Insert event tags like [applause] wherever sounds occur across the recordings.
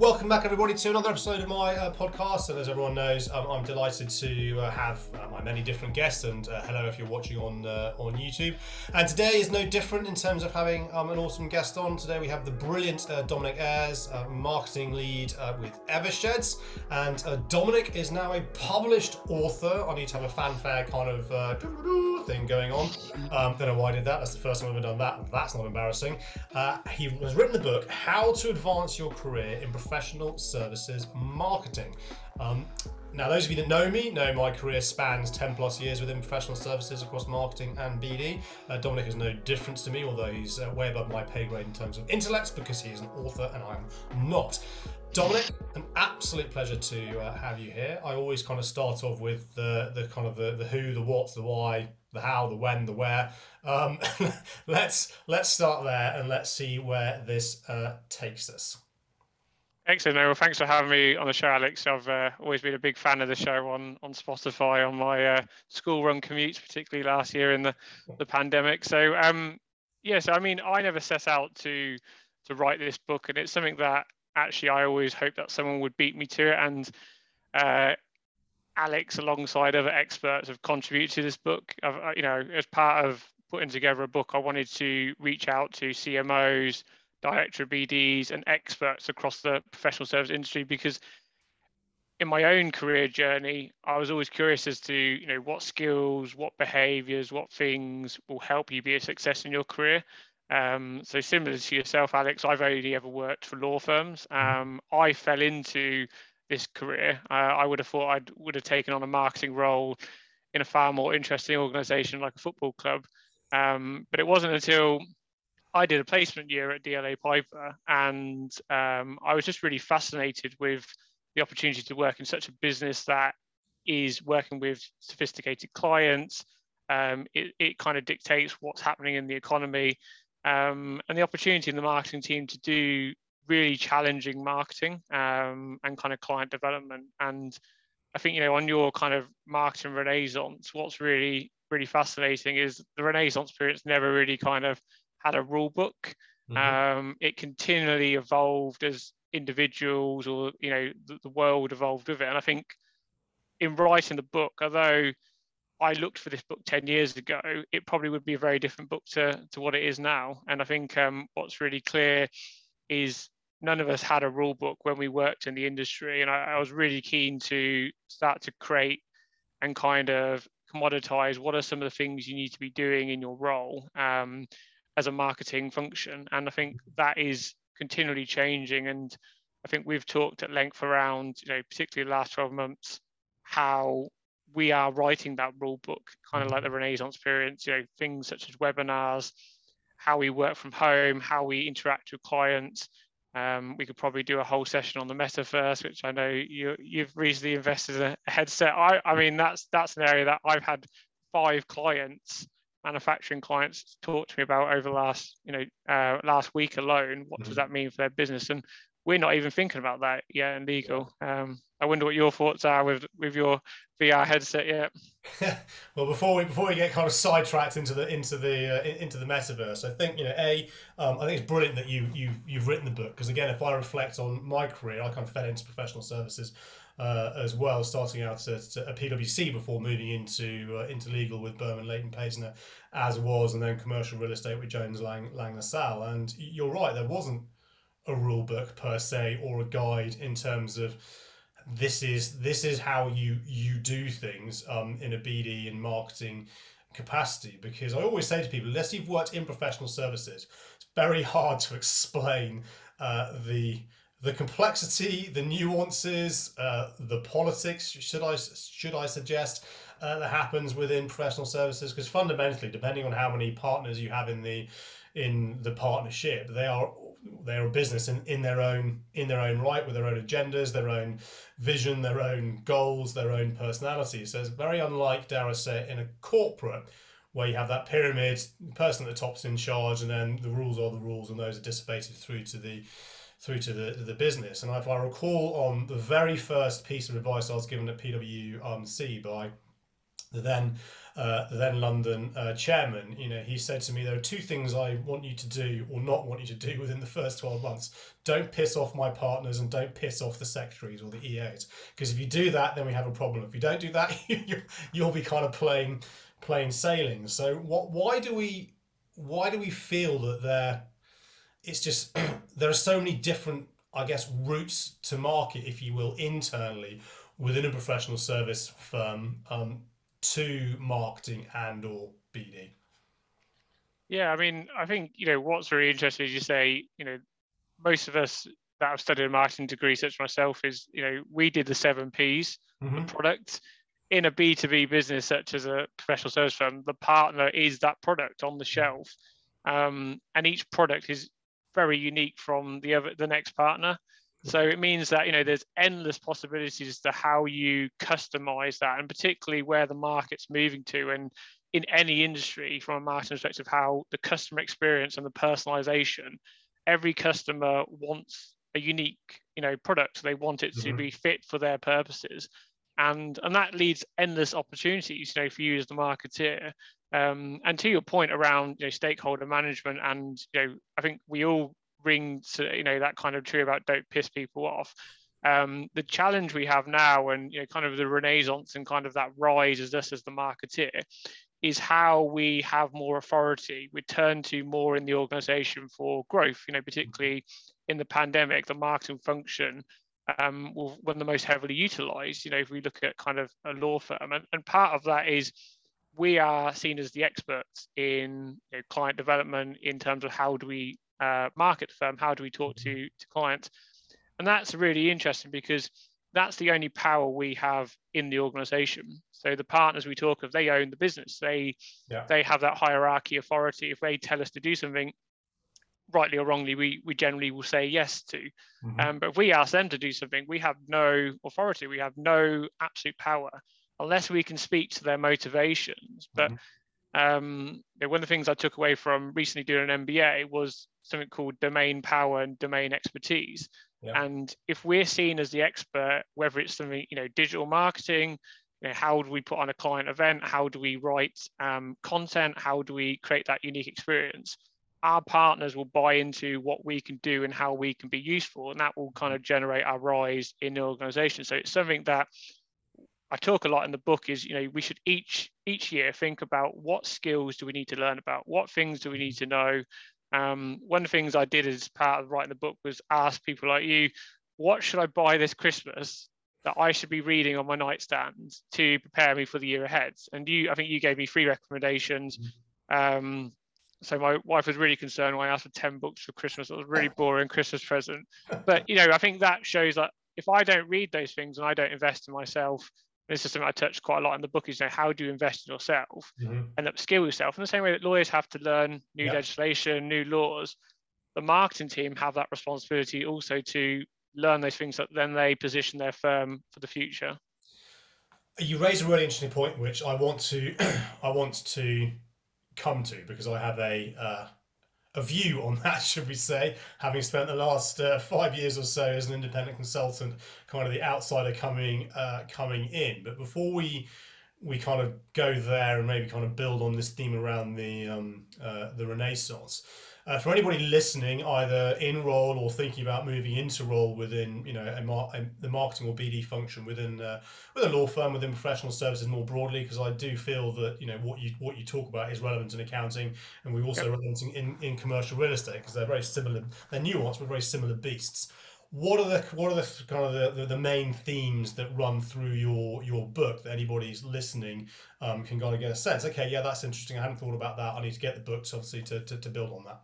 welcome back, everybody, to another episode of my uh, podcast. And as everyone knows, um, I'm delighted to uh, have uh, my many different guests. And uh, hello, if you're watching on uh, on YouTube. And today is no different in terms of having um, an awesome guest on. Today we have the brilliant uh, Dominic Ayres, marketing lead with Eversheds. And Dominic is now a published author. I need to have a fanfare kind of [laughs] thing going on. Um, don't know why I did that. That's the first time I've ever done that. That's not embarrassing. he has written the book How to Advance Your Career in services marketing. Um, now, those of you that know me know my career spans 10 plus years within professional services across marketing and BD. Uh, Dominic is no difference to me, although he's uh, way above my pay grade in terms of intellect because he is an author and I'm not. Dominic, an absolute pleasure to uh, have you here. I always kind of start off with the, the kind of the, the who, the what, the why, the how, the when, the where. Um, [laughs] let's let's start there and let's see where this uh, takes us. Excellent. well, thanks for having me on the show, Alex. I've uh, always been a big fan of the show on on Spotify on my uh, school run commutes, particularly last year in the the pandemic. So, um, yes, I mean, I never set out to to write this book, and it's something that actually I always hoped that someone would beat me to it. And uh, Alex, alongside other experts, have contributed to this book. I've, uh, you know, as part of putting together a book, I wanted to reach out to CMOs director of BDs and experts across the professional service industry because in my own career journey, I was always curious as to you know what skills, what behaviours, what things will help you be a success in your career. Um, so similar to yourself, Alex, I've only ever worked for law firms. Mm-hmm. Um, I fell into this career. Uh, I would have thought I would have taken on a marketing role in a far more interesting organisation like a football club. Um, but it wasn't until I did a placement year at DLA Piper, and um, I was just really fascinated with the opportunity to work in such a business that is working with sophisticated clients. Um, it, it kind of dictates what's happening in the economy, um, and the opportunity in the marketing team to do really challenging marketing um, and kind of client development. And I think you know on your kind of marketing renaissance, what's really really fascinating is the renaissance period's never really kind of had a rule book. Mm-hmm. Um, it continually evolved as individuals or you know the, the, world evolved with it. And I think in writing the book, although I looked for this book 10 years ago, it probably would be a very different book to, to what it is now. And I think um, what's really clear is none of us had a rule book when we worked in the industry. And I, I was really keen to start to create and kind of commoditize what are some of the things you need to be doing in your role. Um, as a marketing function. And I think that is continually changing. And I think we've talked at length around, you know, particularly the last 12 months, how we are writing that rule book, kind of like the Renaissance experience, you know, things such as webinars, how we work from home, how we interact with clients. Um, we could probably do a whole session on the metaverse, which I know you you've recently invested in a headset. I, I mean, that's that's an area that I've had five clients manufacturing clients talk to me about over the last you know uh, last week alone what mm-hmm. does that mean for their business? And we're not even thinking about that yet in legal. Um, i wonder what your thoughts are with with your vr headset yet. [laughs] [laughs] Well before we before we get kind of sidetracked into the into the uh, into the metaverse i think you know a um, I think it's brilliant that you you you've written the book because again if i reflect on my career i kind of fell into professional services uh, as well, starting out at, at PwC before moving into uh, into legal with Berwin Leighton Paisner, as was, and then commercial real estate with Jones Lang Lang LaSalle. And you're right, there wasn't a rule book per se or a guide in terms of this is this is how you you do things um, in a BD and marketing capacity. Because I always say to people, unless you've worked in professional services, it's very hard to explain uh, the the complexity, the nuances, uh, the politics. Should I should I suggest uh, that happens within professional services? Because fundamentally, depending on how many partners you have in the in the partnership, they are they are a business in, in their own in their own right with their own agendas, their own vision, their own goals, their own personality. So it's very unlike, dare I say, in a corporate where you have that pyramid, person at the top's in charge, and then the rules are the rules, and those are dissipated through to the through to the, the business. And if I recall on the very first piece of advice I was given at PwC by the then uh, the then London uh, chairman, you know, he said to me, "There are two things I want you to do or not want you to do within the first twelve months. Don't piss off my partners and don't piss off the secretaries or the EAs. Because if you do that, then we have a problem. If you don't do that, [laughs] you'll be kind of plain plain sailing. So what? Why do we? Why do we feel that there? It's just [clears throat] there are so many different, I guess, routes to market, if you will, internally within a professional service firm. Um, to marketing and or BD? Yeah, I mean, I think you know what's really interesting is you say, you know, most of us that have studied a marketing degree, such as myself, is you know we did the seven P's mm-hmm. product in a B two B business such as a professional service firm. The partner is that product on the mm-hmm. shelf, um, and each product is very unique from the other the next partner. So it means that you know there's endless possibilities to how you customize that, and particularly where the market's moving to, and in any industry from a marketing perspective, how the customer experience and the personalization. Every customer wants a unique, you know, product. They want it mm-hmm. to be fit for their purposes, and and that leads endless opportunities, you know, for you as the marketeer. Um, and to your point around you know stakeholder management, and you know, I think we all ring to you know that kind of tree about don't piss people off. Um, the challenge we have now, and you know, kind of the renaissance and kind of that rise as us as the marketeer, is how we have more authority. We turn to more in the organization for growth. You know, particularly in the pandemic, the marketing function um, one of the most heavily utilized. You know, if we look at kind of a law firm, and, and part of that is we are seen as the experts in you know, client development in terms of how do we uh, market firm, how do we talk to, to clients? And that's really interesting because that's the only power we have in the organization. So the partners we talk of, they own the business. They yeah. they have that hierarchy authority. If they tell us to do something, rightly or wrongly, we we generally will say yes to. Mm-hmm. Um, but if we ask them to do something, we have no authority. We have no absolute power unless we can speak to their motivations. But mm-hmm. Um, one of the things I took away from recently doing an MBA was something called domain power and domain expertise. Yeah. And if we're seen as the expert, whether it's something, you know, digital marketing, you know, how do we put on a client event? How do we write um, content? How do we create that unique experience? Our partners will buy into what we can do and how we can be useful, and that will kind of generate our rise in the organization. So it's something that I talk a lot in the book is you know we should each each year think about what skills do we need to learn about what things do we need to know um, one of the things I did as part of writing the book was ask people like you what should I buy this Christmas that I should be reading on my nightstand to prepare me for the year ahead and you I think you gave me three recommendations mm-hmm. um, so my wife was really concerned when I asked for 10 books for Christmas. It was a really [laughs] boring Christmas present. But you know, I think that shows that if I don't read those things and I don't invest in myself, this is something I touched quite a lot in the book is you know, how do you invest in yourself mm-hmm. and upskill yourself in the same way that lawyers have to learn new legislation, new laws. The marketing team have that responsibility also to learn those things that then they position their firm for the future. You raise a really interesting point, which I want to [clears throat] I want to come to because I have a uh, a view on that, [laughs] should we say, having spent the last uh, five years or so as an independent consultant, kind of the outsider coming uh, coming in. But before we we kind of go there and maybe kind of build on this theme around the um, uh, the Renaissance. Uh, for anybody listening, either in role or thinking about moving into role within, you know, a mar- a, the marketing or BD function within uh, with a law firm, within professional services more broadly, because I do feel that you know what you what you talk about is relevant in accounting, and we also yep. relevant in, in commercial real estate because they're very similar, they're nuanced but very similar beasts. What are the what are the kind of the, the, the, main themes that run through your your book that anybody's listening um, can kind of get a sense? Okay yeah that's interesting i hadn't thought about that i need to get the books obviously to, to, to build on that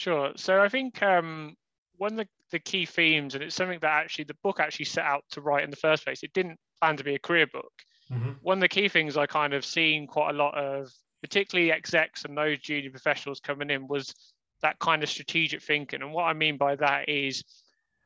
Sure. So I think um, one of the, the key themes, and it's something that actually the book actually set out to write in the first place. It didn't plan to be a career book. Mm-hmm. One of the key things I kind of seen quite a lot of, particularly execs and those junior professionals coming in, was that kind of strategic thinking. And what I mean by that is,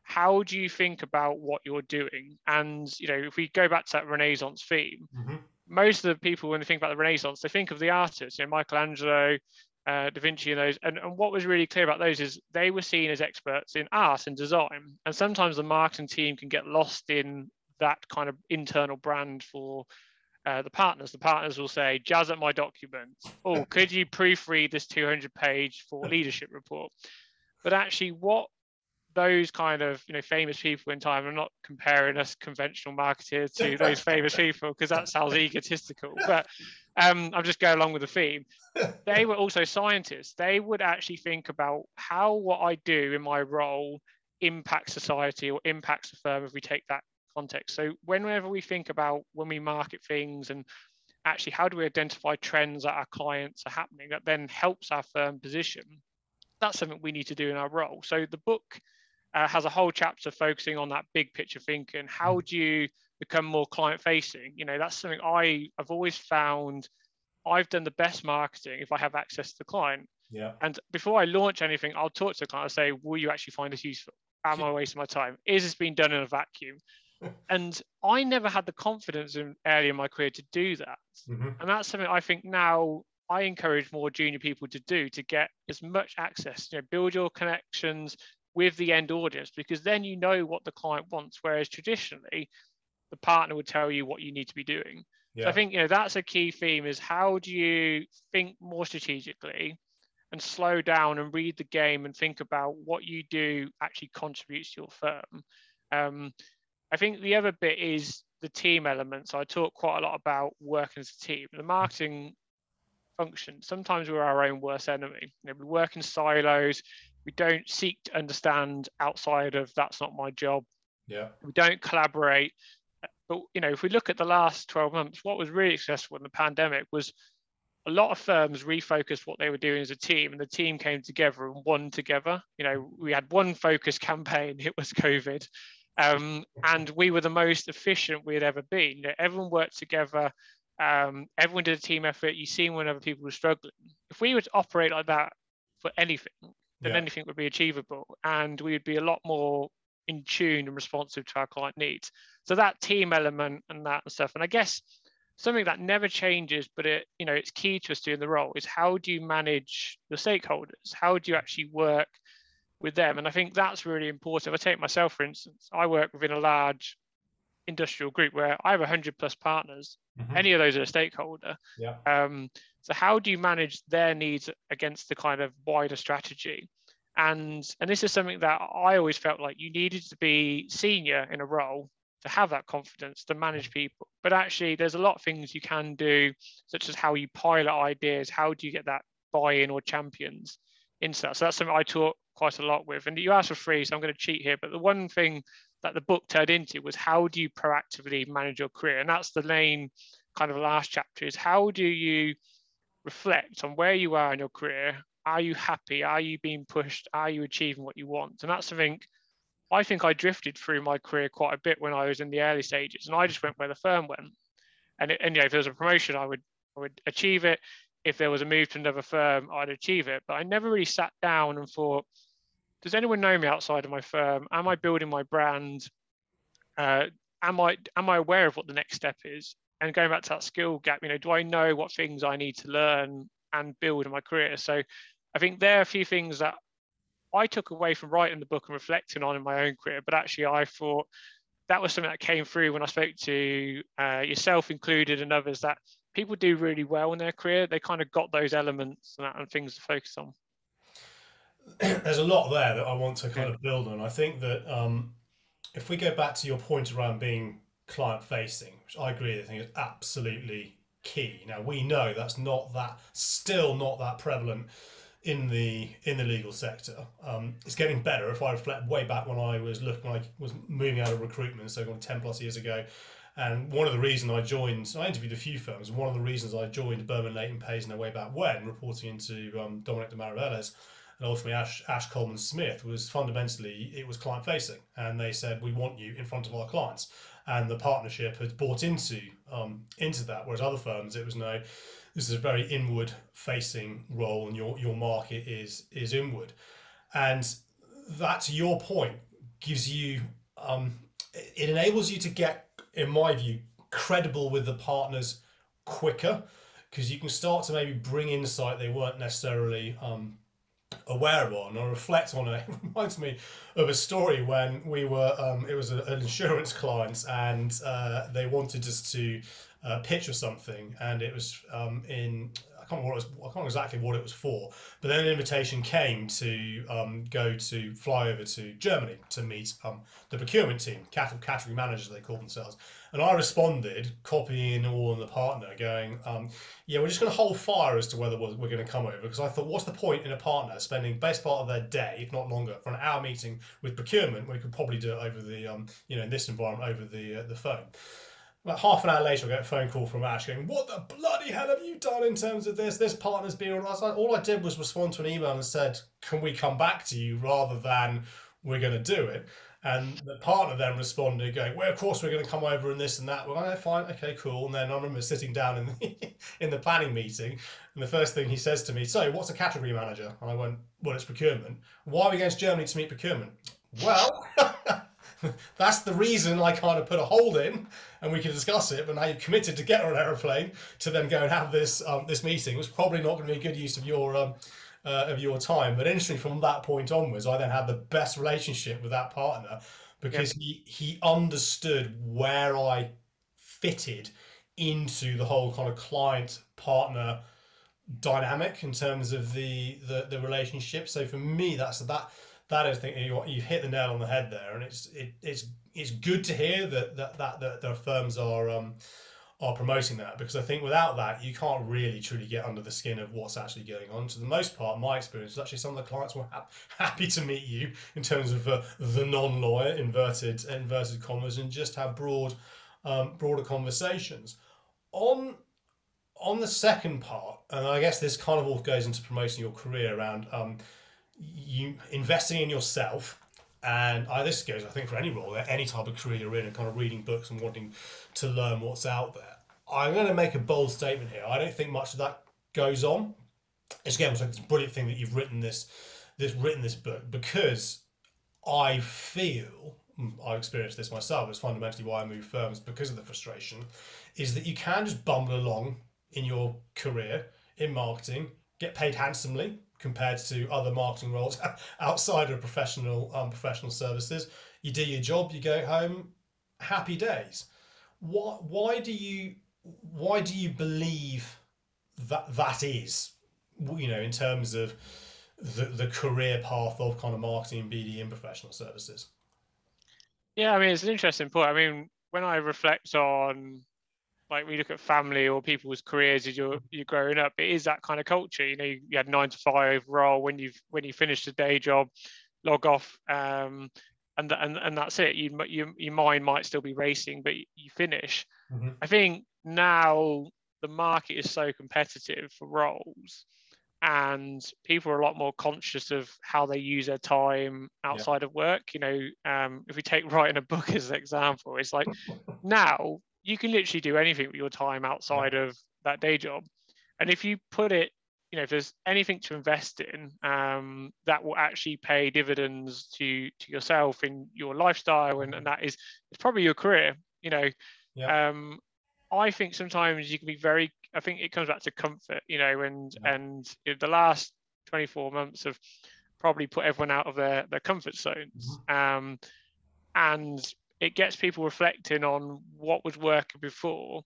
how do you think about what you're doing? And you know, if we go back to that Renaissance theme, mm-hmm. most of the people when they think about the Renaissance, they think of the artists, you know, Michelangelo, uh, Da Vinci and those. And, and what was really clear about those is they were seen as experts in art and design. And sometimes the marketing team can get lost in that kind of internal brand for uh, the partners. The partners will say, "Jazz at my document." Oh, could you proofread this 200-page for leadership report? But actually, what those kind of you know famous people in time. I'm not comparing us conventional marketers to [laughs] those famous people because that sounds egotistical. But um, I'm just going along with the theme. [laughs] They were also scientists. They would actually think about how what I do in my role impacts society or impacts the firm if we take that context. So whenever we think about when we market things and actually how do we identify trends that our clients are happening that then helps our firm position that's something we need to do in our role so the book uh, has a whole chapter focusing on that big picture thinking. How mm. do you become more client facing? You know, that's something I have always found I've done the best marketing if I have access to the client. Yeah. And before I launch anything, I'll talk to the client and say, will you actually find this useful? Am I [laughs] wasting my time? Is this being done in a vacuum? [laughs] and I never had the confidence in early in my career to do that. Mm-hmm. And that's something I think now I encourage more junior people to do to get as much access, you know, build your connections, with the end audience because then you know what the client wants. Whereas traditionally, the partner would tell you what you need to be doing. Yeah. So I think you know that's a key theme is how do you think more strategically and slow down and read the game and think about what you do actually contributes to your firm. Um, I think the other bit is the team element. So I talk quite a lot about working as a team. The marketing function. Sometimes we're our own worst enemy. You know, we work in silos we don't seek to understand outside of that's not my job. Yeah. We don't collaborate. But you know if we look at the last 12 months what was really successful in the pandemic was a lot of firms refocused what they were doing as a team and the team came together and won together. You know we had one focus campaign [laughs] it was covid. Um, and we were the most efficient we had ever been. You know, everyone worked together um, everyone did a team effort. You see when other people were struggling. If we were to operate like that for anything then yeah. anything would be achievable and we would be a lot more in tune and responsive to our client needs. So that team element and that and stuff and i guess something that never changes but it you know it's key to us doing the role is how do you manage the stakeholders? How do you actually work with them? And i think that's really important. If i take myself for instance i work within a large industrial group where i have 100 plus partners mm-hmm. any of those are a stakeholder. Yeah. Um, so how do you manage their needs against the kind of wider strategy? And and this is something that I always felt like you needed to be senior in a role to have that confidence to manage people. But actually, there's a lot of things you can do, such as how you pilot ideas. How do you get that buy-in or champions into that? So that's something I talk quite a lot with. And you asked for free, so I'm going to cheat here. But the one thing that the book turned into was how do you proactively manage your career? And that's the main kind of last chapter is how do you reflect on where you are in your career. Are you happy? Are you being pushed? Are you achieving what you want? And that's something I think I drifted through my career quite a bit when I was in the early stages, and I just went where the firm went. And, it, and you know, if there was a promotion, I would I would achieve it. If there was a move to another firm, I'd achieve it. But I never really sat down and thought, does anyone know me outside of my firm? Am I building my brand? Uh, am I am I aware of what the next step is? And going back to that skill gap, you know, do I know what things I need to learn and build in my career? So I think there are a few things that I took away from writing the book and reflecting on in my own career, but actually I thought that was something that came through when I spoke to uh, yourself included and others that people do really well in their career. They kind of got those elements and, and things to focus on. [clears throat] There's a lot there that I want to kind yeah. of build on. I think that um, if we go back to your point around being client facing, which I agree, I think is absolutely key. Now we know that's not that still not that prevalent in the in the legal sector. Um, it's getting better. If I reflect way back when I was looking, I was moving out of recruitment, so going ten plus years ago. And one of the reasons I joined, I interviewed a few firms. One of the reasons I joined Berwin Leighton Paisner way back when, reporting into um, Dominic de Mariveles, and ultimately Ash, Ash Coleman Smith, was fundamentally it was client facing, and they said we want you in front of our clients and the partnership had bought into um, into that. Whereas other firms, it was no, this is a very inward facing role, and your your market is is inward, and that to your point gives you um, it enables you to get, in my view, credible with the partners quicker because you can start to maybe bring insight they weren't necessarily um, aware of or reflect on it. [laughs] It reminds me of a story when we were, um, it was an insurance client and uh, they wanted us to uh, pitch or something, and it was um, in I can't was, I can't remember exactly what it was for, but then an invitation came to um, go to fly over to Germany to meet um, the procurement team, cattle category managers they call themselves, and I responded, copying all on the partner, going, um, "Yeah, we're just going to hold fire as to whether we're, we're going to come over." Because I thought, what's the point in a partner spending best part of their day, if not longer, for an hour meeting with procurement? We could probably do it over the, um, you know, in this environment over the uh, the phone. About half an hour later, I get a phone call from Ash going, "What the bloody hell have you done in terms of this? This partner's been on us." All I did was respond to an email and said, "Can we come back to you?" rather than "We're going to do it." And the partner then responded, going, "Well, of course we're going to come over and this and that." Well, okay, oh, fine, okay, cool. And then I remember sitting down in the [laughs] in the planning meeting, and the first thing he says to me, "So, what's a category manager?" And I went, "Well, it's procurement." Why are we going to Germany to meet procurement? Well. [laughs] that's the reason I kind of put a hold in, and we can discuss it. But now you've committed to get on an aeroplane to then go and have this um, this meeting. It was probably not going to be a good use of your um, uh, of your time. But interestingly, from that point onwards, I then had the best relationship with that partner because he he understood where I fitted into the whole kind of client partner dynamic in terms of the the, the relationship. So for me, that's that that is think you you hit the nail on the head there, and it's it, it's it's good to hear that that that, that the firms are um are promoting that because I think without that you can't really truly get under the skin of what's actually going on. To the most part, my experience is actually some of the clients were ha- [laughs] happy to meet you in terms of uh, the non-lawyer inverted inverted commas and just have broad um, broader conversations on on the second part. And I guess this kind of all goes into promoting your career around. Um, you investing in yourself and I, this goes, I think, for any role, any type of career you're in, and kind of reading books and wanting to learn what's out there. I'm going to make a bold statement here. I don't think much of that goes on. It's again, it's a brilliant thing that you've written this, this written this book because I feel mm, I experienced this myself. It's fundamentally why I moved firms because of the frustration. Is that you can just bumble along in your career in marketing, get paid handsomely, compared to other marketing roles [laughs] outside of professional um, professional services. You do your job, you go home, happy days. Why why do you why do you believe that that is you know in terms of the, the career path of kind of marketing BD and professional services? Yeah, I mean it's an interesting point. I mean, when I reflect on like we look at family or people's careers as you're you're growing up, it is that kind of culture. You know, you, you had nine to five role when you've when you finish the day job, log off, um, and and and that's it. You, you your mind might still be racing, but you finish. Mm-hmm. I think now the market is so competitive for roles and people are a lot more conscious of how they use their time outside yeah. of work you know um, if we take [laughs] writing a book as an example it's like now you can literally do anything with your time outside of that day job. And if you put it, you know, if there's anything to invest in um, that will actually pay dividends to to yourself in your lifestyle, and, and that is it's probably your career. You know, yeah. um, I think sometimes you can be very. I think it comes back to comfort. You know, and yeah. and the last 24 months have probably put everyone out of their their comfort zones. Mm-hmm. Um, and it gets people reflecting on what was working before.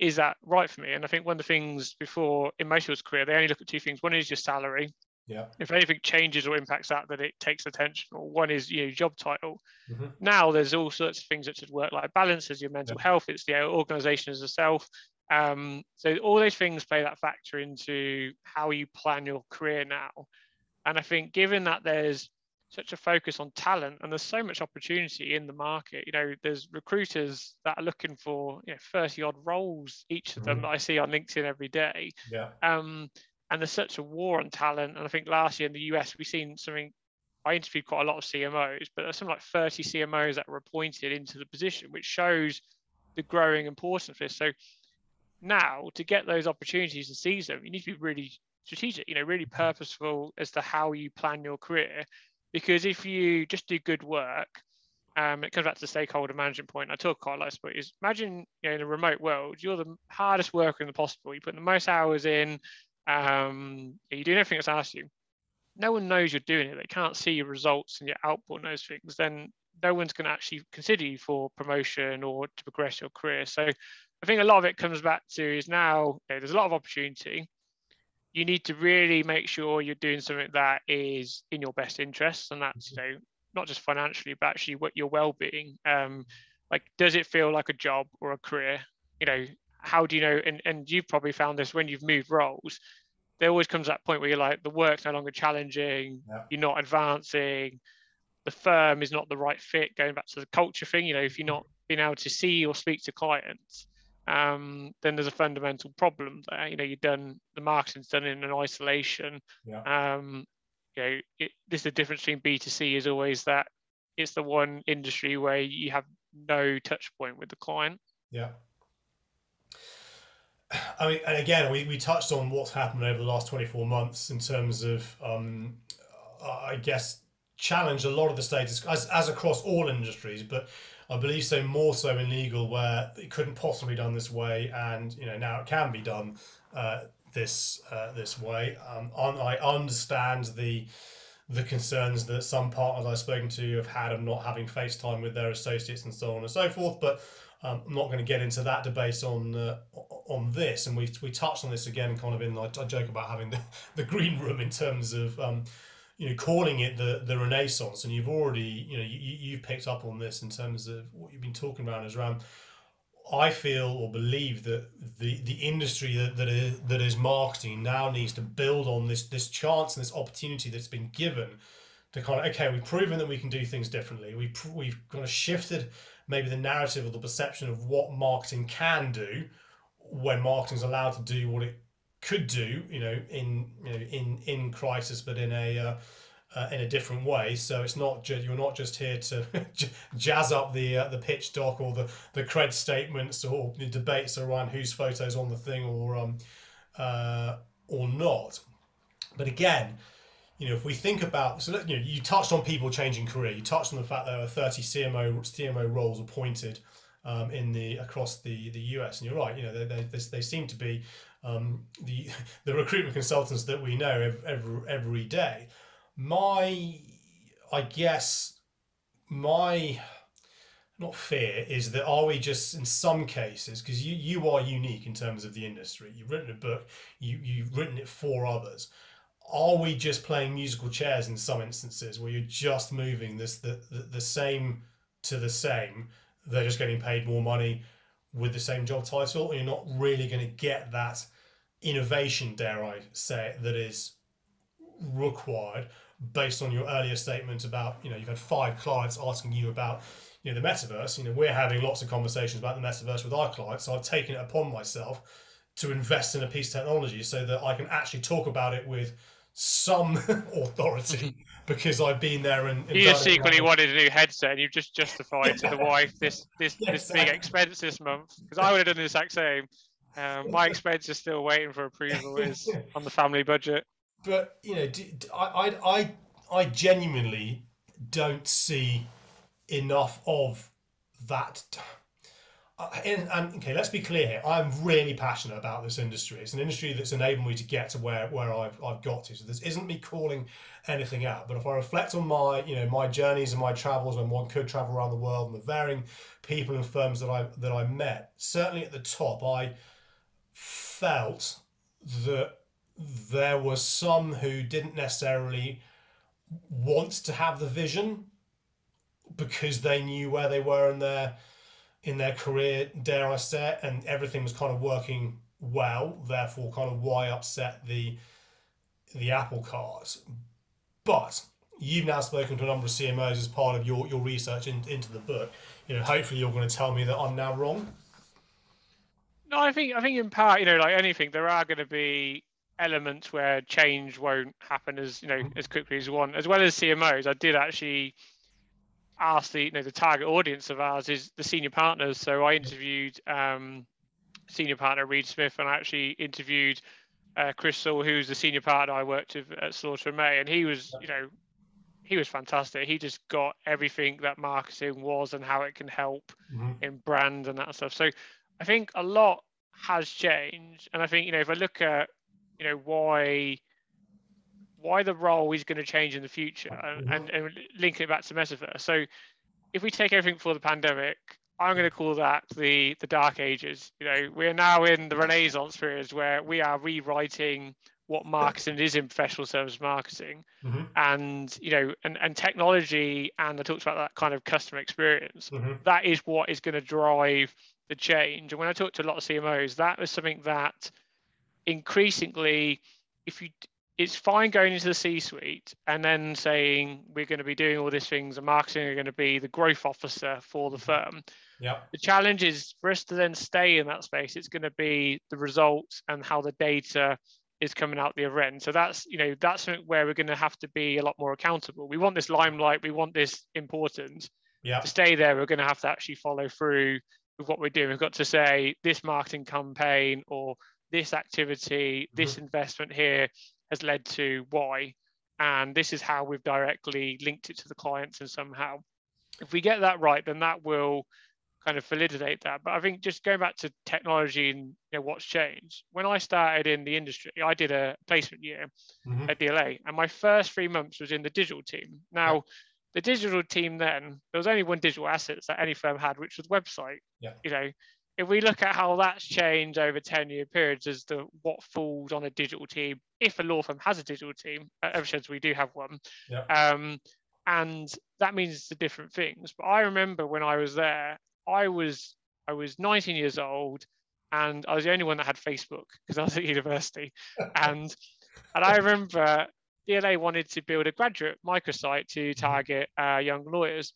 Is that right for me? And I think one of the things before in most people's career, they only look at two things. One is your salary. Yeah. If anything changes or impacts that, that it takes attention. Or one is your know job title. Mm-hmm. Now there's all sorts of things such as work-life balance, there's your mental yeah. health, it's the organisation as a self. Um, so all those things play that factor into how you plan your career now. And I think given that there's such a focus on talent and there's so much opportunity in the market. You know there's recruiters that are looking for you know 30 odd roles each of them mm. that i see on linkedin every day. Yeah. Um and there's such a war on talent and i think last year in the us we've seen something i interviewed quite a lot of cmos but there's something like 30 cmos that were appointed into the position which shows the growing importance of this. So now to get those opportunities and seize them you need to be really strategic you know really purposeful as to how you plan your career because if you just do good work, um, it comes back to the stakeholder management point I talk quite a lot about is imagine you know in a remote world, you're the hardest worker in the possible. You put the most hours in, um, you're doing everything that's asked you. no one knows you're doing it, they can't see your results and your output and those things, then no one's going to actually consider you for promotion or to progress your career. So I think a lot of it comes back to is now you know, there's a lot of opportunity. You need to really make sure you're doing something that is in your best interests, and that's you know not just financially, but actually what your well-being. Um, like, does it feel like a job or a career? You know, how do you know? And and you've probably found this when you've moved roles. There always comes that point where you're like, the work's no longer challenging. Yeah. You're not advancing the firm is not the right fit going back to the culture thing you know if you're not being able to see or speak to clients um, then there's a fundamental problem there. You know you've done the marketing's done in an isolation. Yeah. um, you know it, this is the difference between b2c is always that it's the one industry where you have no touch point with the client. Yeah. I mean, and again, we, we touched on what's happened over the last 24 months in terms of, um, I guess, challenge a lot of the status as, as across all industries, but I believe so more so in legal where it couldn't possibly done this way, and you know now it can be done uh, this uh, this way. Um, I understand the the concerns that some partners I've spoken to have had of not having FaceTime with their associates and so on and so forth, but um, I'm not going to get into that debate on uh, on this. And we we touched on this again, kind of in I, I joke about having the, [laughs] the green room in terms of um, you know calling it the the renaissance. And you've already you know you, you've picked up on this in terms of what you've been talking about is around I feel or believe that the the industry that, that is that is marketing now needs to build on this this chance and this opportunity that's been given to kind of okay we've proven that we can do things differently. We we've kind of shifted maybe the narrative or the perception of what marketing can do when marketing is allowed to do what it could do, you know, in you know in in crisis, but in a uh, uh, in a different way. So it's not you're not just here to [laughs] jazz up the uh, the pitch doc or the the cred statements or the debates around whose photos on the thing or um uh, or not. But again, you know, if we think about so you know you touched on people changing career. You touched on the fact there are thirty CMO CMO roles appointed. Um, in the across the the US, and you're right. You know, they, they, they seem to be um, the the recruitment consultants that we know every, every, day. My, I guess, my not fear is that are we just in some cases because you you are unique in terms of the industry. You've written a book. You you've written it for others. Are we just playing musical chairs in some instances where you're just moving this the, the, the same to the same? They're just getting paid more money with the same job title, and you're not really going to get that innovation, dare I say, it, that is required based on your earlier statement about, you know, you've had five clients asking you about, you know, the metaverse. You know, we're having lots of conversations about the metaverse with our clients. So I've taken it upon myself to invest in a piece of technology so that I can actually talk about it with some [laughs] authority [laughs] because I've been there and, and you just secretly wanted a new headset and you've just justified to the [laughs] wife this this this big expense this month because I would have done the exact same. Um, my [laughs] expense is still waiting for approval is [laughs] on the family budget. But you know, I I I genuinely don't see enough of that Uh, and, and, um, okay, let's be clear here. I'm really passionate about this industry. It's an industry that's enabled me to get to where, where I've, I've got to. So this isn't me calling anything out. But if I reflect on my you know my journeys and my travels when one could travel around the world and the varying people and firms that I that I met, certainly at the top, I felt that there were some who didn't necessarily want to have the vision because they knew where they were in their in their career, dare I say, and everything was kind of working well. Therefore, kind of why upset the the apple cart. But you've now spoken to a number of CMOs as part of your, your research in, into the book. You know, hopefully you're going to tell me that I'm now wrong. No, I think I think in part, you know, like anything, there are going to be elements where change won't happen as you know mm-hmm. as quickly as you want. As well as CMOs, I did actually ask the you know the target audience of ours is the senior partners. So I interviewed um, senior partner Reed Smith, and I actually interviewed uh, Chris Saul, who's the senior partner I worked with at Slaughter and May, and he was you know he was fantastic. He just got everything that marketing was and how it can help mm-hmm. in brand and that stuff. So I think a lot has changed, and I think you know if I look at you know why why the role is going to change in the future and, mm-hmm. and, and linking it back to metaverse. So if we take everything before the pandemic, I'm going to call that the the dark ages. You know, we are now in the Renaissance period where we are rewriting what marketing is in professional service marketing, mm-hmm. and you know, and and technology, and I talked about that kind of customer experience. Mm-hmm. That is what is going to drive the change. And when I talked to a lot of CMOs, that was something that increasingly, if you it's fine going into the C-suite and then saying we're going to be doing all these things and marketing are going to be the growth officer for the mm-hmm. firm. Yeah. The challenge is for us to then stay in that space. It's going to be the results and how the data is coming out the other end. So that's you know that's where we're going to have to be a lot more accountable. We want this limelight. We want this importance. Yeah. To stay there, we're going to have to actually follow through with what we're doing. We've got to say this marketing campaign or this activity, mm-hmm. this investment here has led to Y. And this is how we've directly linked it to the clients and somehow. If we get that right, then that will kind of validate that. But I think just going back to technology and you know what's changed. When I started in the industry, I did a placement year mm-hmm. at DLA, and my first three months was in the digital team. Now, yeah. the digital team then there was only one digital asset that any firm had, which was website. Yeah. You know, if we look at how that's changed over 10 year periods as to what falls on a digital team, if a law firm has a digital team, uh, since we do have one, yeah. um, and that means the different things. But I remember when I was there, I was I was 19 years old, and I was the only one that had Facebook because I was at university, [laughs] and and I remember DLA wanted to build a graduate microsite to mm-hmm. target uh, young lawyers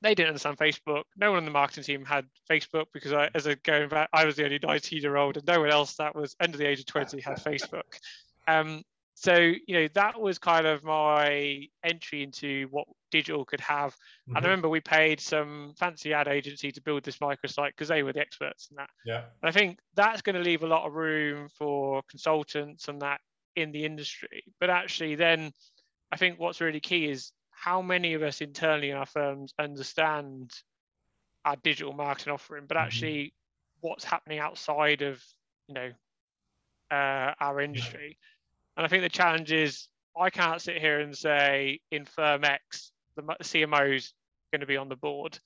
they didn't understand Facebook. No one on the marketing team had Facebook because I, as a going back, I was the only 19 year old, and no one else that was under the age of 20 had [laughs] Facebook. Um, so you know that was kind of my entry into what digital could have. Mm-hmm. And I mm-hmm. remember we paid some fancy ad agency to build this microsite because they were the experts in that. Yeah. And I think that's going to leave a lot of room for consultants and that in the industry. But actually, then I think what's really key is how many of us internally in our firms understand our digital marketing offering, but mm-hmm. actually mm-hmm. what's happening outside of you know uh, our industry. And I think the challenge is I can't sit here and say in firm X the CMO is going to be on the board,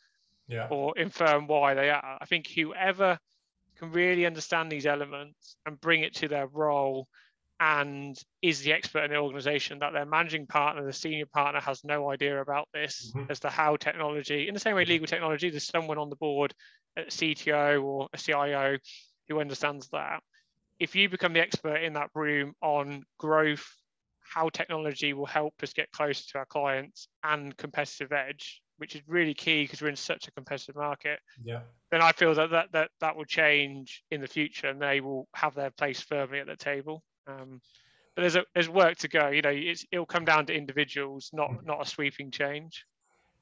yeah. or in firm Y they are. I think whoever can really understand these elements and bring it to their role and is the expert in the organization that their managing partner, the senior partner, has no idea about this mm-hmm. as to how technology, in the same way legal technology, there's someone on the board, a CTO or a CIO who understands that. If you become the expert in that room on growth, how technology will help us get closer to our clients and competitive edge, which is really key because we're in such a competitive market. Yeah. Then I feel that that that, that will change in the future and they will have their place firmly at the table. Um, but there's a, there's work to go. You know, it's, it'll come down to individuals, not mm. not a sweeping change.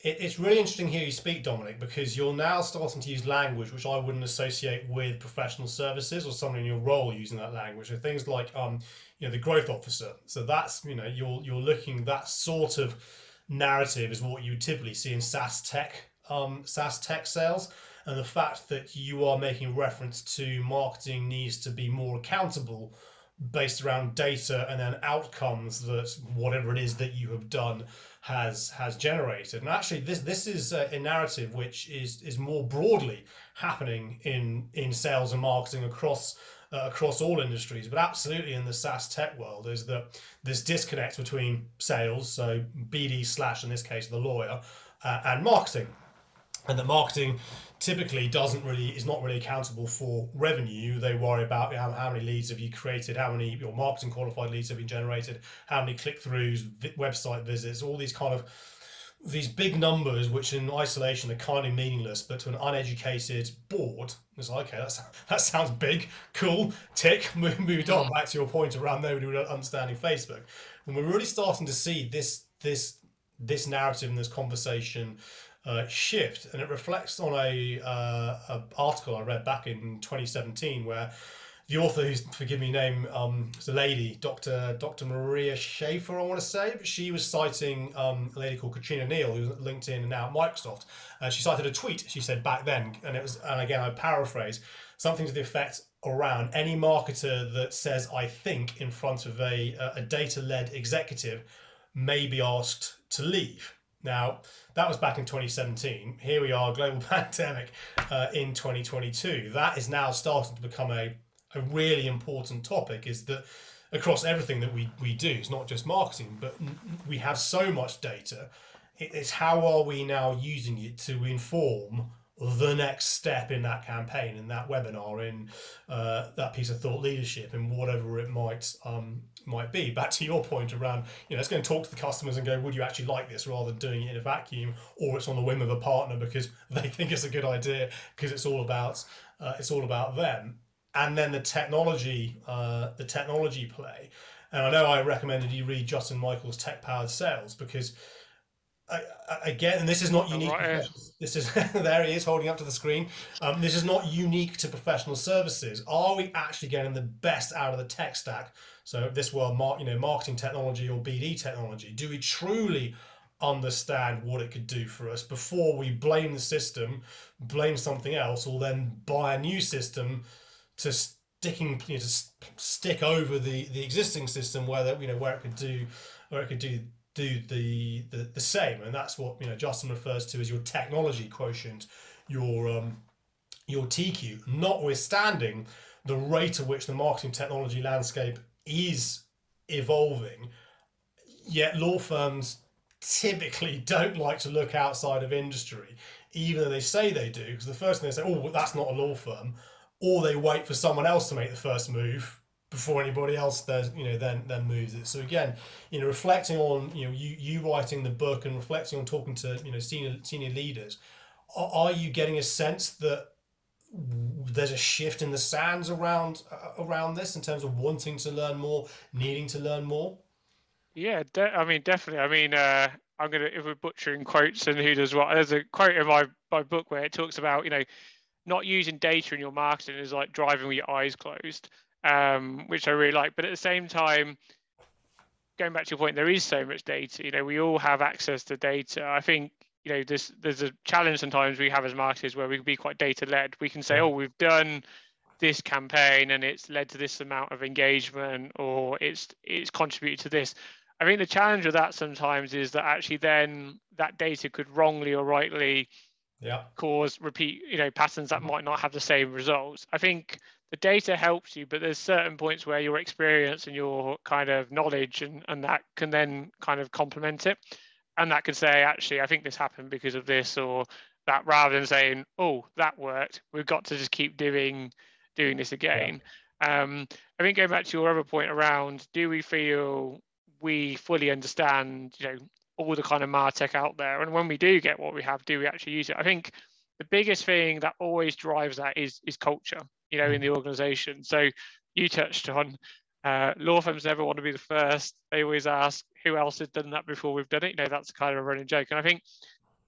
It, it's really interesting here you speak, Dominic, because you're now starting to use language which I wouldn't associate with professional services or someone in your role using that language. So things like, um, you know, the growth officer. So that's you know you're you're looking that sort of narrative is what you typically see in SaaS tech, um, SaaS tech sales and the fact that you are making reference to marketing needs to be more accountable based around data and then outcomes that whatever it is that you have done has has generated. And actually, this this is a, narrative which is is more broadly happening in in sales and marketing across uh, across all industries, but absolutely in the SaaS tech world is that this disconnect between sales, so BD slash in this case the lawyer, uh, and marketing, and the marketing typically doesn't really is not really accountable for revenue. They worry about how, how many leads have you created, how many your marketing qualified leads have been generated, how many click throughs, vi- website visits, all these kind of these big numbers, which in isolation are kind of meaningless, but to an uneducated board, it's like, okay, that's, that sounds big, cool, tick, [laughs] Move, moved on. Hmm. Back to your point around nobody understanding Facebook. and we're really starting to see this this this narrative and this conversation uh, shift, and it reflects on a, uh, a article I read back in 2017 where the author who's forgive me name um is a lady dr dr maria schaefer i want to say but she was citing um, a lady called katrina neal who's at linkedin and now at microsoft. Uh, she cited a tweet she said back then and it was and again i paraphrase something to the effect around any marketer that says i think in front of a a data-led executive may be asked to leave. Now that was back in 2017 here we are global [laughs] pandemic uh, in 2022 that is now starting to become a a really important topic is that across everything that we, we do, it's not just marketing, but we have so much data. It's how are we now using it to inform the next step in that campaign, in that webinar, in uh, that piece of thought leadership, in whatever it might um, might be. Back to your point around, you know, it's going to talk to the customers and go, would you actually like this, rather than doing it in a vacuum, or it's on the whim of a partner because [laughs] they think it's a good idea because it's all about uh, it's all about them and then the technology, uh, the technology play. And I know I recommended you read Justin Michael's Tech Powered Sales because, I, I, again, and this is not unique. Right. This is [laughs] there he is holding up to the screen. Um, this is not unique to professional services. Are we actually getting the best out of the tech stack? So this were mar- you know marketing technology or BD technology. Do we truly understand what it could do for us before we blame the system, blame something else, or then buy a new system to sticking you know, to stick over the the existing system where that you know where it could do where it could do do the, the the same. And that's what you know Justin refers to as your technology quotient your um your TQ notwithstanding the rate at which the marketing technology landscape is evolving. Yet law firms typically [laughs] don't like to look outside of industry. Even though they say they do because the first thing they say oh well, that's not a law firm. Or they wait for someone else to make the first move before anybody else does, you know, then then moves it. So again, you know, reflecting on you know you you writing the book and reflecting on talking to you know senior senior leaders, are, are you getting a sense that there's a shift in the sands around uh, around this in terms of wanting to learn more, needing to learn more? Yeah, de- I mean, definitely. I mean, uh, I'm gonna if we're butchering quotes and who does what. There's a quote in my my book where it talks about you know not using data in your marketing is like driving with your eyes closed, um, which I really like. But at the same time, going back to your point, there is so much data. You know, we all have access to data. I think you know there's there's a challenge sometimes we have as marketers where we can be quite data led. We can say, oh, we've done this campaign and it's led to this amount of engagement or it's it's contributed to this. I think the challenge with that sometimes is that actually then that data could wrongly or rightly yeah. cause repeat you know patterns that might not have the same results i think the data helps you but there's certain points where your experience and your kind of knowledge and, and that can then kind of complement it. And that can say actually i think this happened because of this or that rather than saying oh that worked we've got to just keep doing doing this again. Yeah. um, i think going back to your other point around do we feel we fully understand you know all the kind of martech out there? And when we do get what we have do we actually use it? I think the biggest thing that always drives that is is culture you know in the organization. So you touched on uh, law firms never want to be the first. They always ask who else has done that before we've done it? You know that's kind of a running joke. And i think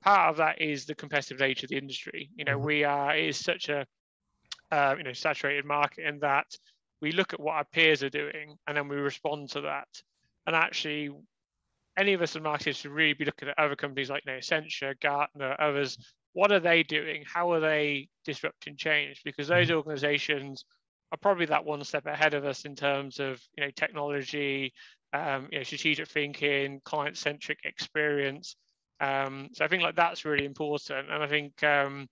part of that is the competitive nature of the industry. You know mm-hmm. we are it is such a uh, you know saturated market in that we look at what our peers are doing and then we respond to that. And actually any of us in marketing should really be looking at other companies like you know, Accenture, Gartner, others. What are they doing? How are they disrupting change? Because those mm-hmm. organizations are probably that one step ahead of us in terms of you know technology, um, you know, strategic thinking, client-centric experience. Um, so I think like that's really important, and I think um,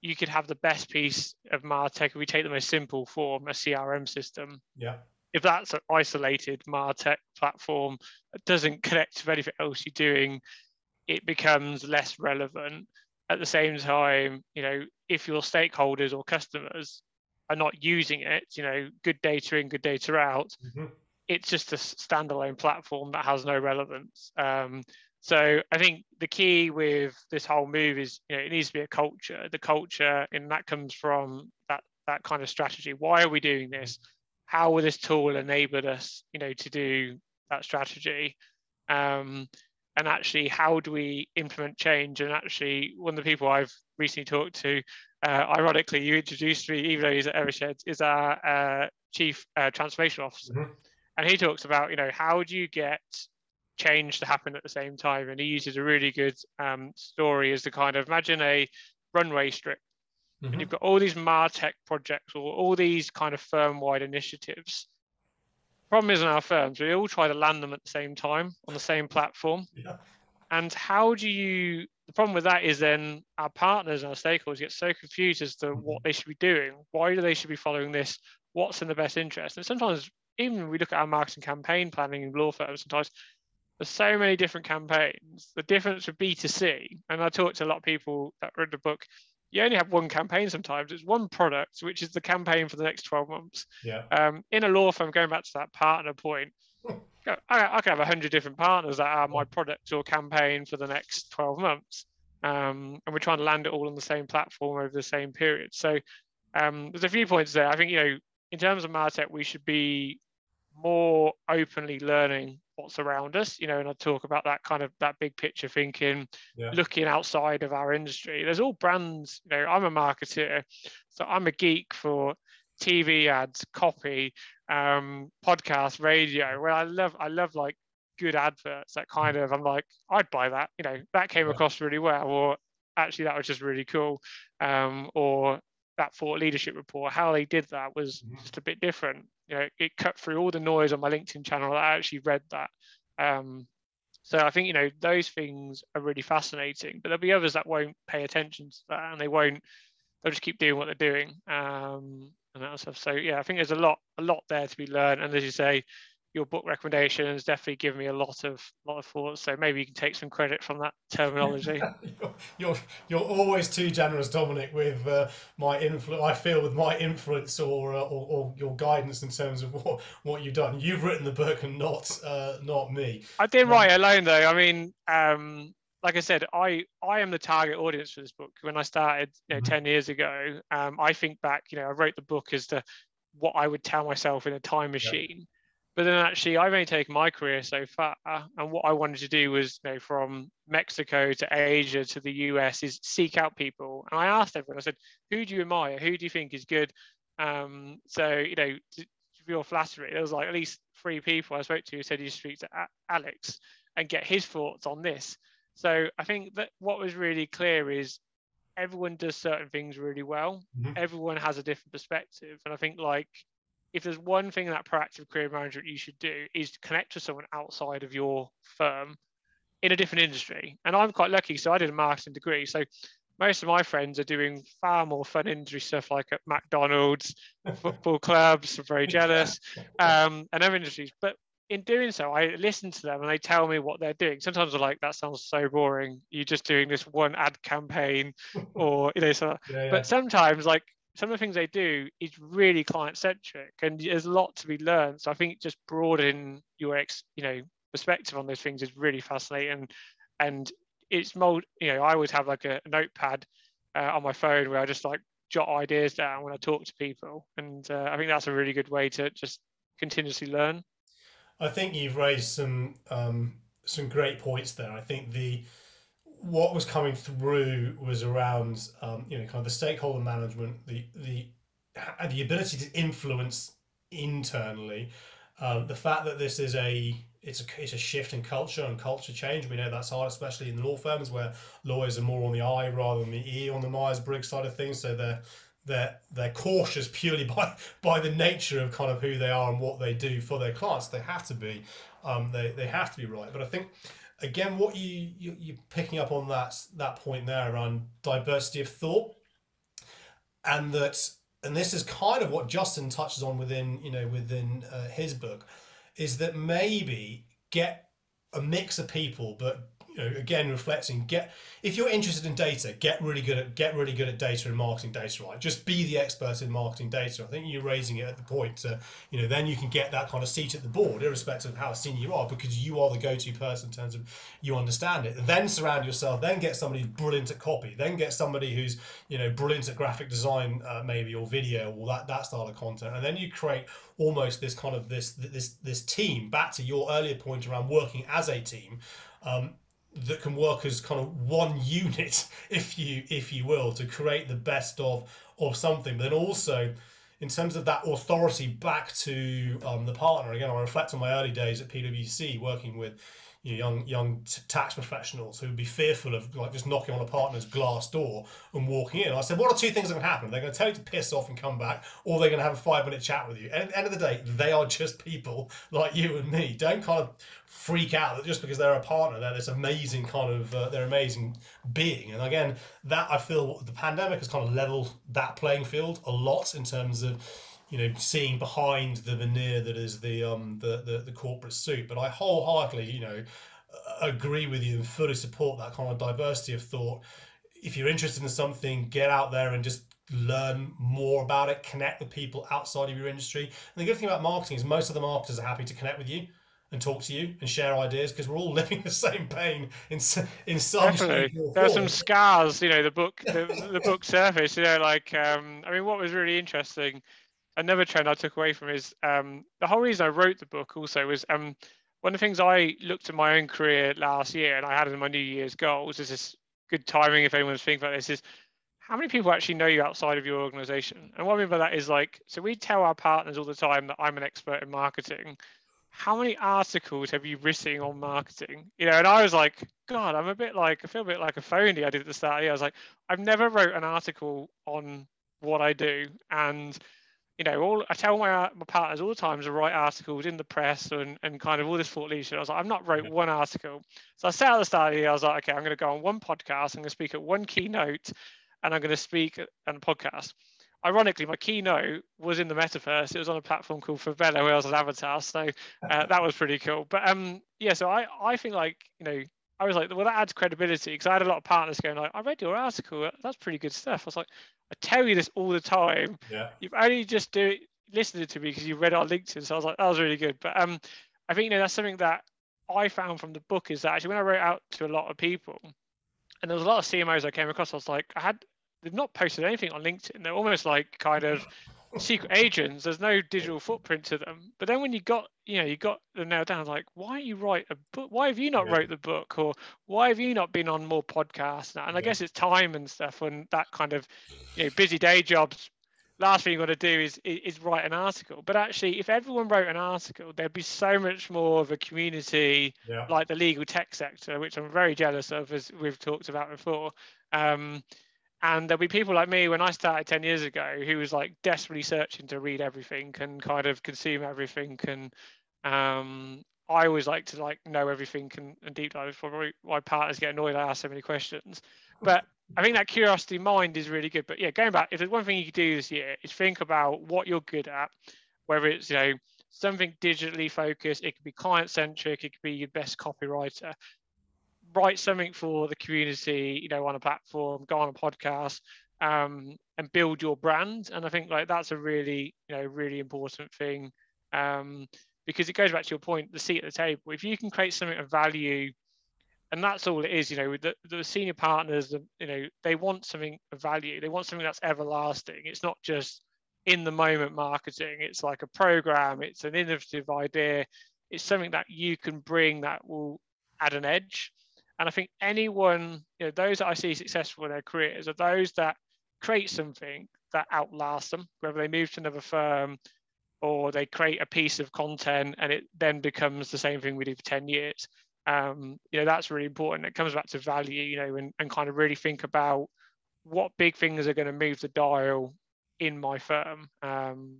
you could have the best piece of Martech if we take the most simple form, a CRM system. Yeah if that's an isolated martech platform that doesn't connect to anything else you're doing it becomes less relevant at the same time you know if your stakeholders or customers are not using it you know good data in good data out mm-hmm. it's just a standalone platform that has no relevance um, so i think the key with this whole move is you know it needs to be a culture the culture and that comes from that that kind of strategy why are we doing this how will this tool enable us, you know, to do that strategy? Um, and actually how do we implement change? And actually one of the people i've recently talked to uh, ironically you introduced me even though he's at Eversheds is our uh, chief uh, transformation officer. Mm-hmm. and he talks about you know how do you get change to happen at the same time? And he uses a really good um, story as the kind of imagine a runway strip. Mm-hmm. and you've got all these martech projects or all these kind of firm-wide initiatives problem is in our firms we all try to land them at the same time on the same platform. Yeah. and how do you the problem with that is then our partners and our stakeholders get so confused as to mm-hmm. what they should be doing. Why do they should be following this? What's in the best interest? And sometimes even when we look at our marketing campaign planning in law firms sometimes there's so many different campaigns. The difference with b2c and i talked to a lot of people that read the book you only have one campaign sometimes. It's one product, which is the campaign for the next 12 months. Yeah. Um, in a law firm, going back to that partner point, [laughs] I, I can have 100 different partners that are my product or campaign for the next 12 months. Um, and we're trying to land it all on the same platform over the same period. So um, there's a few points there. I think, you know, in terms of Martech, we should be more openly learning what's around us you know and i talk about that kind of that big picture thinking yeah. looking outside of our industry there's all brands you know i'm a marketer so i'm a geek for tv ads copy um podcast radio where i love i love like good adverts that kind of i'm like i'd buy that you know that came yeah. across really well or actually that was just really cool um or that thought leadership report how they did that was mm-hmm. just a bit different you know, it cut through all the noise on my LinkedIn channel. I actually read that. Um, so I think you know those things are really fascinating, but there'll be others that won't pay attention to that, and they won't. They'll just keep doing what they're doing, um, and that stuff. So yeah, I think there's a lot, a lot there to be learned. And as you say, your book recommendations definitely give me a lot of lot of thoughts. So maybe you can take some credit from that terminology. you're, [laughs] you're, you're always too generous, Dominic, with uh, my influence. I feel with my influence or, uh, or, or your guidance in terms of what what you've done. You've written the book and not uh, not me. I did um, write alone though. I mean. Um, like I said, I I am the target audience for this book. When I started, you know, mm-hmm. ten years ago, um, I think back. You know, I wrote the book as to what I would tell myself in a time machine. Yeah but then actually, I've only taken my career so far, and what I wanted to do was, you know, from Mexico to Asia to the US, is seek out people. And I asked everyone, I said, "Who do you admire? Who do you think is good?" Um, so, you know, to, to feel flattery, there was like at least three people I spoke to who said you speak to Alex and get his thoughts on this. So I think that what was really clear is everyone does certain things really well. Mm-hmm. Everyone has a different perspective, and I think like if there's one thing that proactive career management you should do is connect to someone outside of your firm in a different industry. And I'm quite lucky, so I did a marketing degree. So most of my friends are doing far more fun industry stuff like at McDonald's, [laughs] football clubs, I'm very jealous, um, and other industries. But in doing so, I listen to them and they tell me what they're doing. Sometimes I'm like, that sounds so boring. You're just doing this one ad campaign, [laughs] or you know, so. Yeah, yeah. But sometimes, like some of the things they do is really client centric and there's a lot to be learned. So i think just broadening your ex you know perspective on those things is really fascinating. And it's mold you know i always have like a, notepad uh, on my phone where i just like jot ideas down when i talk to people. And uh, i think that's a really good way to just continuously learn. I think you've raised some um, some great points there. I think the what was coming through was around um, you know kind of the stakeholder management, the the the ability to influence internally, um, the fact that this is a it's a it's a shift in culture and culture change. We know that's hard, especially in law firms where lawyers are more on the I rather than the E on the Myers Briggs side of things. So they're they're they're cautious purely [laughs] by by the nature of kind of who they are and what they do for their clients. They have to be, um, they they have to be right. But I think again, what you, you you're picking up on that that point there around diversity of thought, and that and this is kind of what Justin touches on within you know within uh, his book, is that maybe get a mix of people, but again reflecting get if you're interested in data get really good at get really good at data and marketing data right? Just be the expert in marketing data. I think you're raising it at the point to you know then you can get that kind of seat at the board irrespective of how senior you are because you are the go-to person in terms of you understand it. Then surround yourself then get somebody who's brilliant at copy then get somebody who's you know brilliant at graphic design uh, maybe or video or that that style of content. And then you create almost this kind of this this this team back to your earlier point around working as a team. Um, that can work as kind of one [laughs] unit, if you if you will, to create the best of of something. But then also, in terms of that authority back to um, the partner. Again, I reflect on my early days at PwC working with you know, young young t- tax professionals who would be fearful of like just knocking on a partner's glass door and walking in. I said, what are two things that can happen? They're going to tell you to piss off and come back, or they're going to have a five minute chat with you. And at the end of the day, they are just people like you and me. Don't kind of freak out that just because they're a partner, they're this amazing kind of uh, they're amazing being. And again, that I feel the pandemic has kind of leveled that playing field a lot in terms of you know, seeing behind the veneer that is the um the, the, the corporate suit. But I wholeheartedly, you know, agree with you and fully support that kind of diversity of thought. If you're interested in something, get out there and just learn more about it, connect with people outside of your industry. And the good thing about marketing is most of the marketers are happy to connect with you and talk to you and share ideas because we're all [laughs] living the same pain in in some Definitely. There's some scars, you know, the book the, [laughs] the book surface, you know, like um I mean what was really interesting another trend I took away from is um, the whole reason I wrote the book also was um, one of the things I looked at my own career last year and I had in my New Year's goals is this good timing if anyone's thinking about this is how many people actually know you outside of your organization? And what I mean by that is like, so we tell our partners all the time that I'm an expert in marketing. How many articles have you written on marketing? You know, and I was like, God, I'm a bit like, I feel a bit like a phony I did at the start. I was like, I've never wrote an article on what I do. And you know, all I tell my, my partners all the time to write articles in the press and, and kind of all this thought leadership. I was like, I've not wrote yeah. one article. So I set at the start of the year, I was like, okay, I'm going to go on one podcast. I'm going to speak at one keynote and I'm going to speak on a podcast. Ironically, my keynote was in the metaverse. It was on a platform called Virbela where I was an avatar. So uh, [laughs] that was pretty cool. But um, yeah, so I, I think like, you know, I was like, well, that adds credibility because I had a lot of partners going like, I read your article. That's pretty good stuff. I was like, I tell you this all the time. Yeah. You've only just do it, listened to me because you read it on LinkedIn. So I was like, that was really good. But um, I think you know that's something that I found from the book is that actually when I wrote out to a lot of people, and there was a lot of CMOs I came across, I was like, I had they've not posted anything on LinkedIn. They're almost like kind of secret agents. There's no digital footprint to them. But then when you got, you know, you got them nailed down, like, why you write a book? Why have you not yeah. wrote the book? Or why have you not been on more podcasts? And I guess it's time and stuff and that kind of, you know, busy day jobs. Last thing you got to do is, is write an article. But actually, if everyone wrote an article, there'd be so much more of a community yeah. like the legal tech sector, which I'm very jealous of, as we've talked about before. Um, and there'll be people like me when I started 10 years ago who was like desperately searching to read everything and kind of consume everything. And um, I always like to like know everything and, and deep dive. Probably my partners get annoyed I ask so many questions. But I think that curiosity mind is really good. But yeah, going back, if there's one thing you could do this year, is think about what you're good at, whether it's, you know, something digitally focused, it could be client centric, it could be your best copywriter, write something for the community, you know, on a platform, go on a podcast, um, and build your brand. And I think like that's a really, you know, really important thing. Um, because it goes back to your point, the seat at the table. If you can create something of value, and that's all it is, you know, the, the senior partners, the, you know, they want something of value. They want something that's everlasting. It's not just in the moment marketing. It's like a program. It's an innovative idea. It's something that you can bring that will add an edge. And I think anyone, you know, those that I see successful in their careers are those that create something that outlasts them, whether they move to another firm or they create a piece of content and it then becomes the same thing we do for 10 years. Um, you know, that's really important. It comes back to value, you know, and, and kind of really think about what big things are going to move the dial in my firm. Um,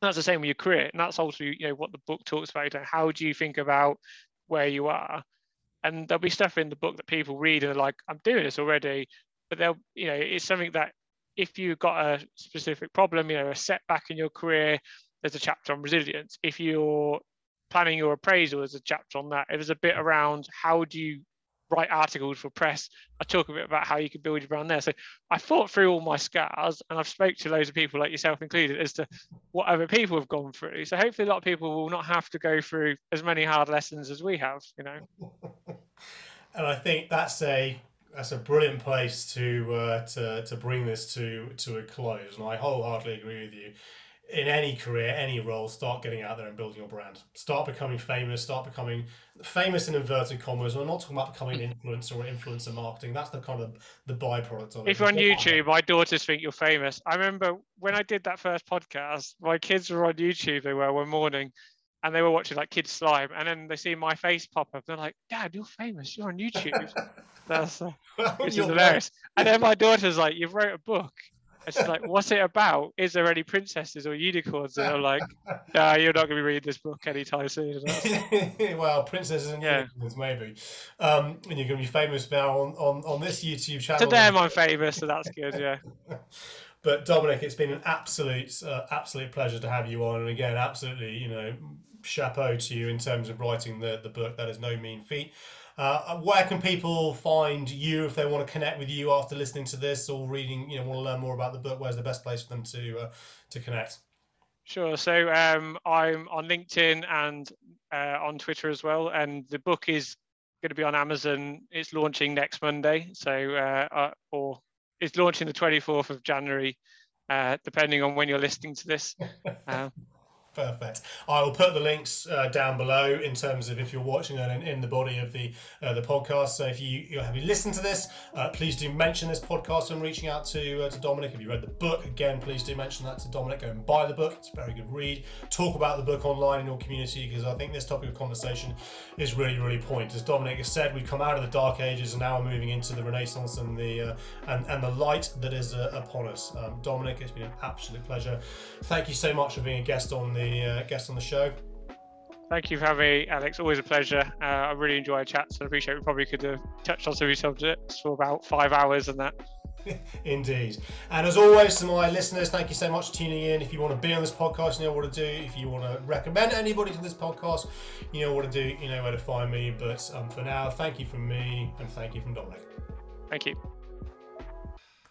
that's the same with your career. And that's also, you know, what the book talks about. How do you think about where you are? And there'll be stuff in the book that people read and are like, I'm doing this already, but they'll, you know, it's something that if you've got a specific problem, you know, a setback in your career, there's a chapter on resilience. If you're planning your appraisal, there's a chapter on that. If there's a bit around how do you write articles for press. I talk a bit about how you can build your brand there. So I thought through all my scars and I've spoke to loads of people like yourself included as to what other people have gone through. So hopefully a lot of people will not have to go through as many hard lessons as we have, you know. [laughs] and I think that's a that's a brilliant place to uh, to to bring this to to a close. And I wholeheartedly agree with you in any career, any role, start getting out there and building your brand. Start becoming famous. Start becoming famous in inverted commas. We're not talking about becoming an influencer or influencer marketing. That's the kind of the byproduct of it. If you're on YouTube, my daughters think you're famous. I remember when I did that first podcast, my kids were on YouTube. They were one morning, and they were watching like Kids Slime, and then they see my face pop up. They're like, "Dad, you're famous. You're on [laughs] YouTube." That's uh, which is hilarious. And then my daughter's like, "You've wrote a book." And she's like, "What's it about? Is there any princesses or unicorns?" And I'm [laughs] like, "Nah, you're not going to be reading this book anytime soon." [laughs] well, princesses and yeah. unicorns, maybe. Um, and you're going to be famous now on, on, on this YouTube channel. To them, I'm famous, so that's good. Yeah. [laughs] but Dominic, it's been an absolute, uh, absolute pleasure to have you on, and again, absolutely, you know, chapeau to you in terms of writing the the book. That is no mean feat. Uh, where can people find you if they want to connect with you after listening to this or reading? You know, want to learn more about the book. Where's the best place for them to uh, to connect? Sure. So um, I'm on LinkedIn and uh, on Twitter as well, and the book is going to be on Amazon. It's launching next Monday, so uh, uh, or it's launching the 24th of January, uh, depending on when you're listening to this. [laughs] Perfect. I will put the links uh, down below in terms of if you're watching it in, in the body of the uh, the podcast. So if you, you have listened to this, uh, please do mention this podcast when reaching out to uh, to Dominic. If you read the book, again, please do mention that to Dominic. Go and buy the book. It's a very good read. Talk about the book online in your community because I think this topic of conversation is really really point. As Dominic has said, we've come out of the dark ages and now we're moving into the Renaissance and the uh, and and the light that is uh, upon us. Um, Dominic, it's been an absolute pleasure. Thank you so much for being a guest on the the uh, guest on the show. Thank you for having me, Alex. Always a pleasure. Uh, I really enjoy our chats and I appreciate we probably could have touched on some of these subjects for about five hours and that. [laughs] Indeed. And as always, to my listeners, thank you so much for tuning in. If you want to be on this podcast, you know what to do. If you want to recommend anybody to this podcast, you know what to do. You know where to find me. But um, for now, thank you from me and thank you from Dominic. Thank you.